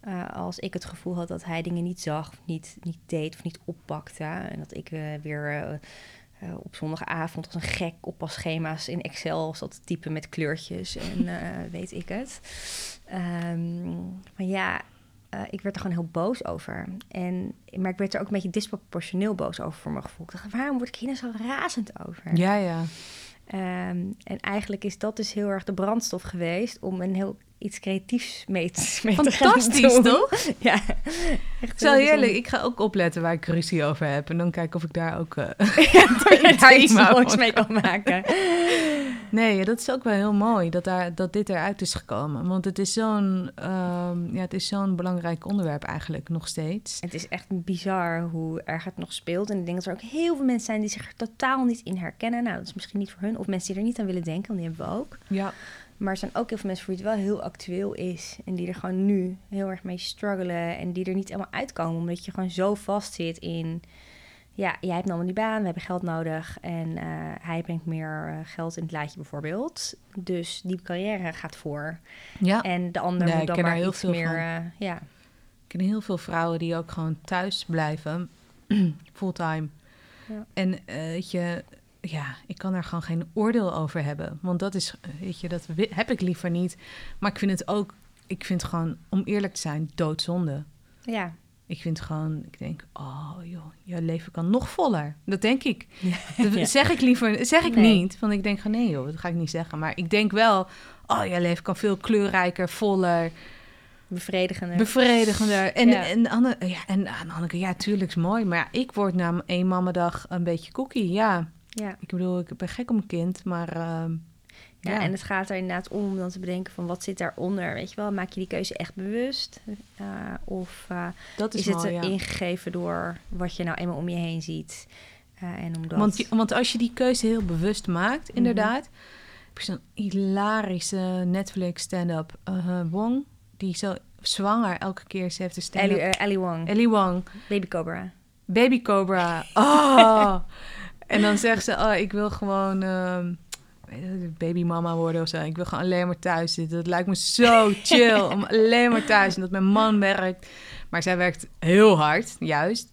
Eh, als ik het gevoel had dat hij dingen niet zag, of niet, niet deed of niet oppakte. En dat ik eh, weer op zondagavond als een gek oppasschema's in Excel zat te typen met kleurtjes en weet ik het. Ehm, maar ja, ik werd er gewoon heel boos over. En, maar ik werd er ook een beetje disproportioneel boos over voor mijn gevoel. Ik dacht, waarom word ik hier nou zo razend over? Ja, ja. Ehm, en eigenlijk is dat dus heel erg de brandstof geweest om een heel iets creatiefs mee te, mee te gaan Fantastisch, doen. toch? Ja, echt Zo heerlijk. Ik ga ook opletten waar ik ruzie over heb. En dan kijken of ik daar ook... je daar iets moois mee kan maken. Nee, dat is ook wel heel mooi dat, daar, dat dit eruit is gekomen. Want het is zo'n ehm, ja, het is zo'n belangrijk onderwerp eigenlijk nog steeds. Het is echt bizar hoe erg het nog speelt. En ik denk dat er ook heel veel mensen zijn die zich er totaal niet in herkennen. Nou, dat is misschien niet voor hun. Of mensen die er niet aan willen denken, want die hebben we ook. Ja, Maar er zijn ook heel veel mensen voor wie het wel heel actueel is. En die er gewoon nu heel erg mee struggelen. En die er niet helemaal uitkomen. Omdat je gewoon zo vast zit in... Ja, jij hebt allemaal die baan, we hebben geld nodig. En eh, hij brengt meer eh, geld in het laadje bijvoorbeeld. Dus die carrière gaat voor. ja. En de ander Nee, moet dan maar iets veel meer... eh, ja, Ik ken heel veel vrouwen die ook gewoon thuis blijven, fulltime. Ja. En weet je, ja, ik kan daar gewoon geen oordeel over hebben. Want dat is, weet je, dat heb ik liever niet. Maar ik vind het ook, ik vind het gewoon, om eerlijk te zijn, doodzonde. ja. Ik vind gewoon, ik denk, oh joh, je leven kan nog voller. Dat denk ik. Ja. Dat zeg ik liever, zeg ik Nee. niet. Want ik denk van nee joh, dat ga ik niet zeggen. Maar ik denk wel, oh je leven kan veel kleurrijker, voller, Bevredigender. bevredigender. En, Ja. en, Anne, ja, en Anneke, ja, tuurlijk is mooi. Maar ja, ik word na één mamadag een beetje cookie. Ja, ja. ik bedoel, ik ben gek om een kind, maar ehm, Ja, Ja. en het gaat er inderdaad om om dan te bedenken van wat zit daaronder. Weet je wel, maak je die keuze echt bewust? Eh, of eh, is, is, het mooi, ja. ingegeven door wat je nou eenmaal om je heen ziet? Eh, en omdat... Want, want als je die keuze heel bewust maakt, Mhm. inderdaad, heb je zo'n hilarische Netflix stand-up Wong, die zo zwanger elke keer ze heeft een stand-up. Ellie, Ellie Wong, Ellie Wong, Baby Cobra. Baby Cobra. Oh. en dan zegt ze, oh, ik wil gewoon ehm, babymama worden of zo. Ik wil gewoon alleen maar thuis zitten. Dat lijkt me zo chill om alleen maar thuis. En dat mijn man werkt. Maar zij werkt heel hard, juist.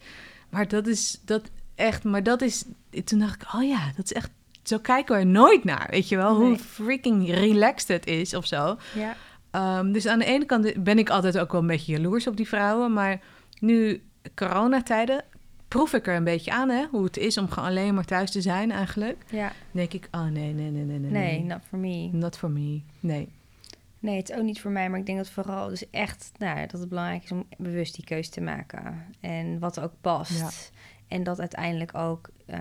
Maar dat is dat echt, maar dat is, toen dacht ik, oh ja, dat is echt, zo kijken we er nooit naar. Weet je wel, hoe freaking relaxed het is of zo. Ja. Ehm, dus aan de ene kant ben ik altijd ook wel een beetje jaloers op die vrouwen. Maar nu coronatijden proef ik er een beetje aan, hè? Hoe het is om gewoon alleen maar thuis te zijn eigenlijk. ja. Dan denk ik, oh nee, nee, nee, nee, nee. Nee, not for me. Not for me. Nee. Nee, het is ook niet voor mij, maar ik denk dat vooral dus echt nou, dat het belangrijk is om bewust die keuze te maken. En wat ook past. Ja. En dat uiteindelijk ook eh,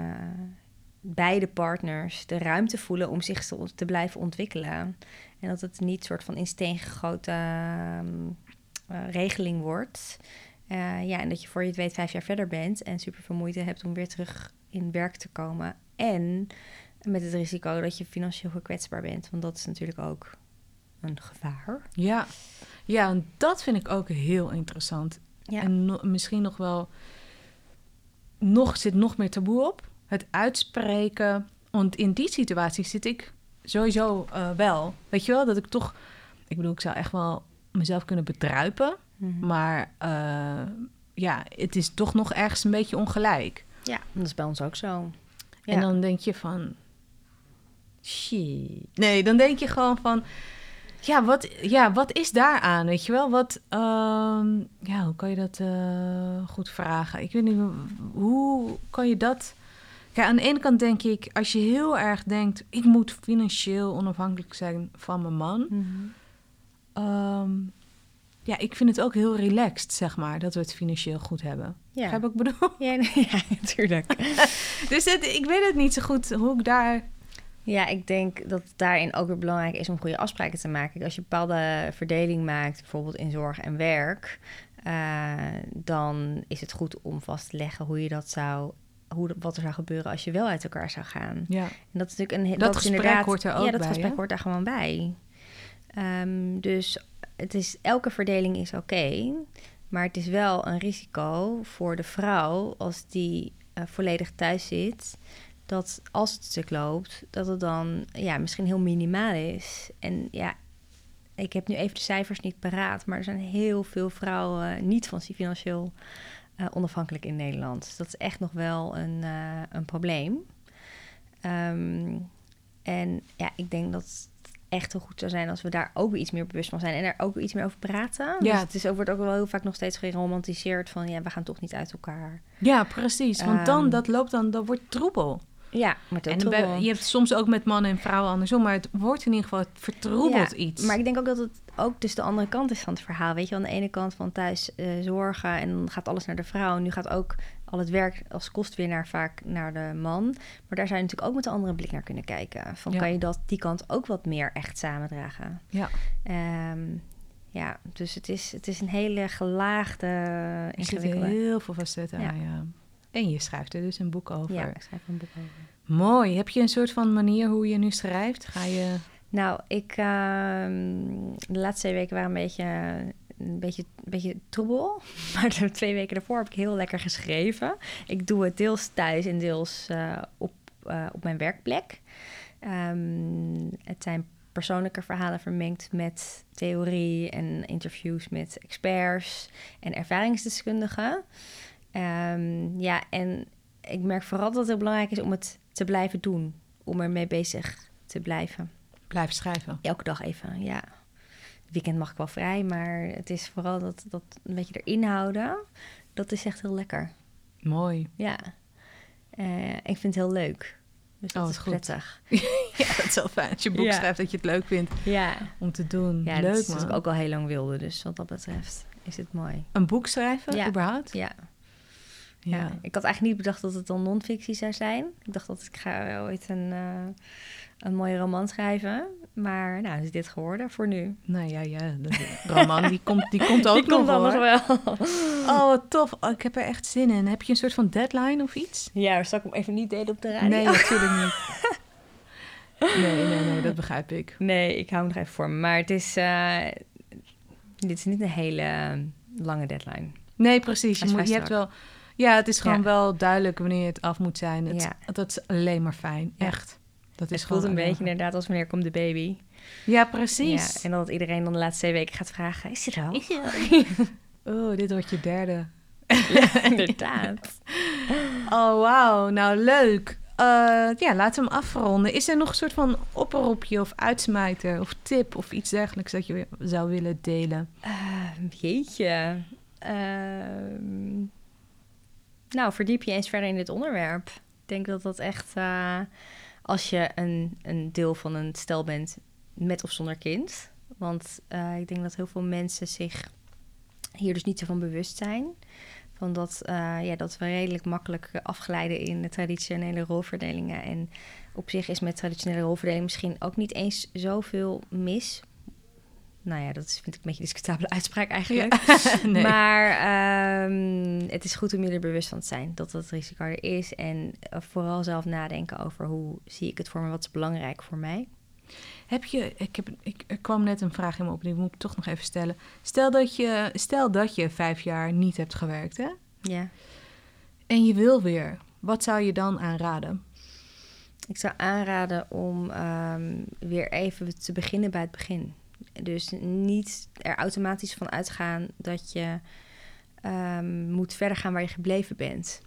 beide partners de ruimte voelen om zich te, te blijven ontwikkelen. En dat het niet soort van in steen gegoten ehm, eh, regeling wordt. Eh, ja, en dat je voor je het weet vijf jaar verder bent en super veel moeite hebt om weer terug in werk te komen. En met het risico dat je financieel gekwetsbaar bent. Want dat is natuurlijk ook een gevaar. Ja. Ja, en dat vind ik ook heel interessant. Ja, En no- misschien nog wel... Nog zit nog meer taboe op. Het uitspreken. Want in die situatie zit ik sowieso eh, wel. Weet je wel, dat ik toch... Ik bedoel, ik zou echt wel mezelf kunnen bedruipen. Mhm. Maar eh, ja, het is toch nog ergens een beetje ongelijk. ja dat is bij ons ook zo. Ja. En dan denk je van... Shit. Nee, dan denk je gewoon van... Ja, wat, ja, wat is daaraan, weet je wel? Wat, ehm, ja, hoe kan je dat eh, goed vragen? Ik weet niet, hoe kan je dat... Kijk, aan de ene kant denk ik, als je heel erg denkt... ik moet financieel onafhankelijk zijn van mijn man... Mhm. ehm, ja, ik vind het ook heel relaxed, zeg maar, dat we het financieel goed hebben. Ja. Heb ik bedoel? Ja, nee, ja, natuurlijk. Dus het, ik weet het niet zo goed hoe ik daar... Ja, ik denk dat het daarin ook weer belangrijk is om goede afspraken te maken. Als je een bepaalde verdeling maakt, bijvoorbeeld in zorg en werk, eh, dan is het goed om vast te leggen hoe je dat zou. Hoe, wat er zou gebeuren als je wel uit elkaar zou gaan. Ja. En dat is natuurlijk een Dat is gesprek inderdaad- hoort er ook Ja, dat bij, gesprek hè? hoort daar gewoon bij. Ehm, dus het is, elke verdeling is oké. maar het is wel een risico voor de vrouw als die eh, volledig thuis zit. Dat als het stuk loopt, dat het dan ja, misschien heel minimaal is. En ja, ik heb nu even de cijfers niet paraat, maar er zijn heel veel vrouwen niet van financieel eh, onafhankelijk in Nederland. Dus dat is echt nog wel een, eh, een probleem. Ehm, en ja, ik denk dat echt heel goed zou zijn als we daar ook weer iets meer bewust van zijn en er ook weer iets meer over praten. Ja. Dus het is, ook- wordt ook wel heel vaak nog steeds geromantiseerd van ja, we gaan toch niet uit elkaar. Ja, precies. Want dan, Ehm. dat loopt dan, dat wordt troebel. Ja, maar En dan ben- je hebt soms ook met mannen en vrouwen andersom, maar het wordt in ieder geval, het vertroebelt Ja, iets. Maar ik denk ook dat het ook dus de andere kant is van het verhaal. Weet je, aan de ene kant van thuis eh, zorgen en dan gaat alles naar de vrouw. En nu gaat ook al het werk als kostwinnaar vaak naar de man. Maar daar zou je natuurlijk ook met een andere blik naar kunnen kijken. Van Ja. kan je dat die kant ook wat meer echt samendragen? Ja. Ehm, ja, dus het is, het is een hele gelaagde, Er ingewikkelde... heel veel facetten Ja. En je schrijft er dus een boek over. Ja, ik schrijf er een boek over. Mooi. Heb je een soort van manier hoe je nu schrijft? Ga je... Nou, ik, ehm, de laatste twee weken waren een beetje, een beetje, een beetje troebel. Maar de twee weken daarvoor heb ik heel lekker geschreven. Ik doe het deels thuis en deels eh, op, eh, op mijn werkplek. Ehm, het zijn persoonlijke verhalen vermengd met theorie en interviews met experts en ervaringsdeskundigen. Ehm, ja, en ik merk vooral dat het heel belangrijk is om het te blijven doen. Om ermee bezig te blijven. Blijf schrijven. Elke dag even, ja. Weekend mag ik wel vrij, maar het is vooral dat, dat een beetje erin houden. Dat is echt heel lekker. Mooi. Ja. Eh, ik vind het heel leuk. Dus dat Oh, is wat goed. prettig. Ja, dat is wel fijn. Als je boek Ja. schrijft, dat je het leuk vindt Ja, om te doen. ja leuk, dat is man. ik ook al heel lang wilde. Dus wat dat betreft is het mooi. Een boek schrijven, Ja. überhaupt? Ja, Ja. ja. ik had eigenlijk niet bedacht dat het dan non-fictie zou zijn. Ik dacht dat ik ga ooit een, eh, een mooie roman schrijven. Maar nou, is dit geworden voor nu. Nou ja, ja. De roman, die komt, die komt ook Die komt nog, dan nog hoor. wel. Oh, wat tof. Oh, ik heb er echt zin in. Heb je een soort van deadline of iets? Ja, zal ik hem even niet delen op de radio? Nee, natuurlijk niet. Nee, nee, nee, dat begrijp ik. Nee, ik hou hem nog even voor me. Maar het is, eh, dit is niet een hele eh, lange deadline. Nee, precies. Je, moet, je hebt wel... Ja, het is gewoon Ja. wel duidelijk wanneer het af moet zijn. Het, Ja. Dat is alleen maar fijn. Ja. Echt. Dat is Het voelt een beetje inderdaad als wanneer komt de baby. Ja, precies. Ja, en dat iedereen dan de laatste twee weken gaat vragen, is er al? Oh, dit wordt je derde. inderdaad. Oh, wauw. Nou, leuk. Eh, ja, laten we hem afronden. Is er nog een soort van oproepje of uitsmijter of tip of iets dergelijks dat je weer zou willen delen? Eh, jeetje. Ehm, nou, verdiep je eens verder in dit onderwerp. Ik denk dat dat echt, eh, als je een, een deel van een stel bent met of zonder kind. Want eh, ik denk dat heel veel mensen zich hier dus niet zo van bewust zijn. Van dat, eh, ja, dat we redelijk makkelijk afglijden in de traditionele rolverdelingen. En op zich is met traditionele rolverdeling misschien ook niet eens zoveel mis. Nou ja, dat vind ik een beetje een discutabele uitspraak eigenlijk. nee. Maar ehm, het is goed om je er bewust van te zijn dat dat risico er is. En eh, vooral zelf nadenken over hoe zie ik het voor me, wat is belangrijk voor mij. Heb je, ik heb, ik, er kwam net een vraag in me op, die moet ik toch nog even stellen. Stel dat je, stel dat je vijf jaar niet hebt gewerkt, hè? Ja. En je wil weer. Wat zou je dan aanraden? Ik zou aanraden om ehm, weer even te beginnen bij het begin. Dus niet er automatisch van uitgaan dat je ehm, moet verder gaan waar je gebleven bent.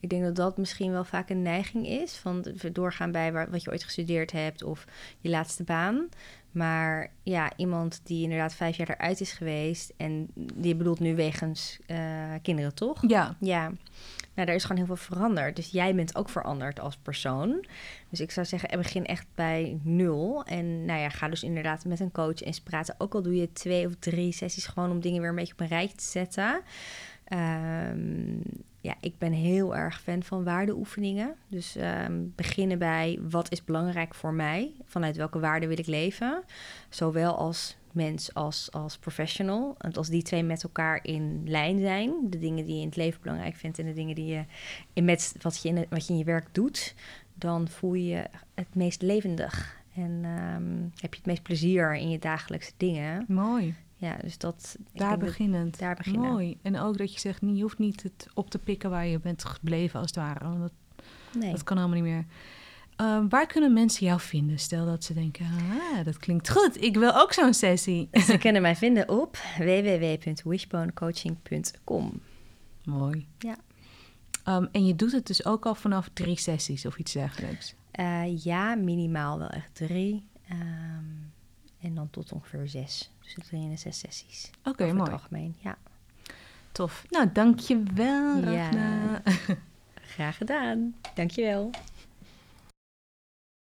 Ik denk dat dat misschien wel vaak een neiging is van doorgaan bij waar, wat je ooit gestudeerd hebt of je laatste baan. Maar ja, iemand die inderdaad vijf jaar eruit is geweest en die bedoelt nu wegens eh, kinderen, toch? Ja, Ja, nou, er is gewoon heel veel veranderd. Dus jij bent ook veranderd als persoon. Dus ik zou zeggen, eh, begin echt bij nul. En nou ja, ga dus inderdaad met een coach eens praten. Ook al doe je twee of drie sessies gewoon om dingen weer een beetje op een rijtje te zetten. Ehm, ja, ik ben heel erg fan van waardeoefeningen. Dus ehm, beginnen bij wat is belangrijk voor mij? Vanuit welke waarden wil ik leven? Zowel als mens als als professional. En als die twee met elkaar in lijn zijn, de dingen die je in het leven belangrijk vindt en de dingen die je in met wat je in, het, wat je in je werk doet, dan voel je het meest levendig. En ehm, heb je het meest plezier in je dagelijkse dingen. Mooi. Ja, dus dat... Daar beginnend. daar beginnen. Mooi. En ook dat je zegt, niet- je hoeft niet het op te pikken waar je bent gebleven als het ware. Want dat, nee. dat kan helemaal niet meer. Ehm, waar kunnen mensen jou vinden? Stel dat ze denken, ah, dat klinkt goed. Ik wil ook zo'n sessie. Ze kunnen mij vinden op www.wishbonecoaching.com. Mooi. Ja. Ehm, en je doet het dus ook al vanaf drie sessies of iets dergelijks. Eh, ja, minimaal wel echt drie. Ehm, en dan tot ongeveer zes. Dus drie en zes sessies. Oké, over mooi. het algemeen, ja. Tof. Nou, dankjewel, Ja. Ragna. Graag gedaan. Dankjewel.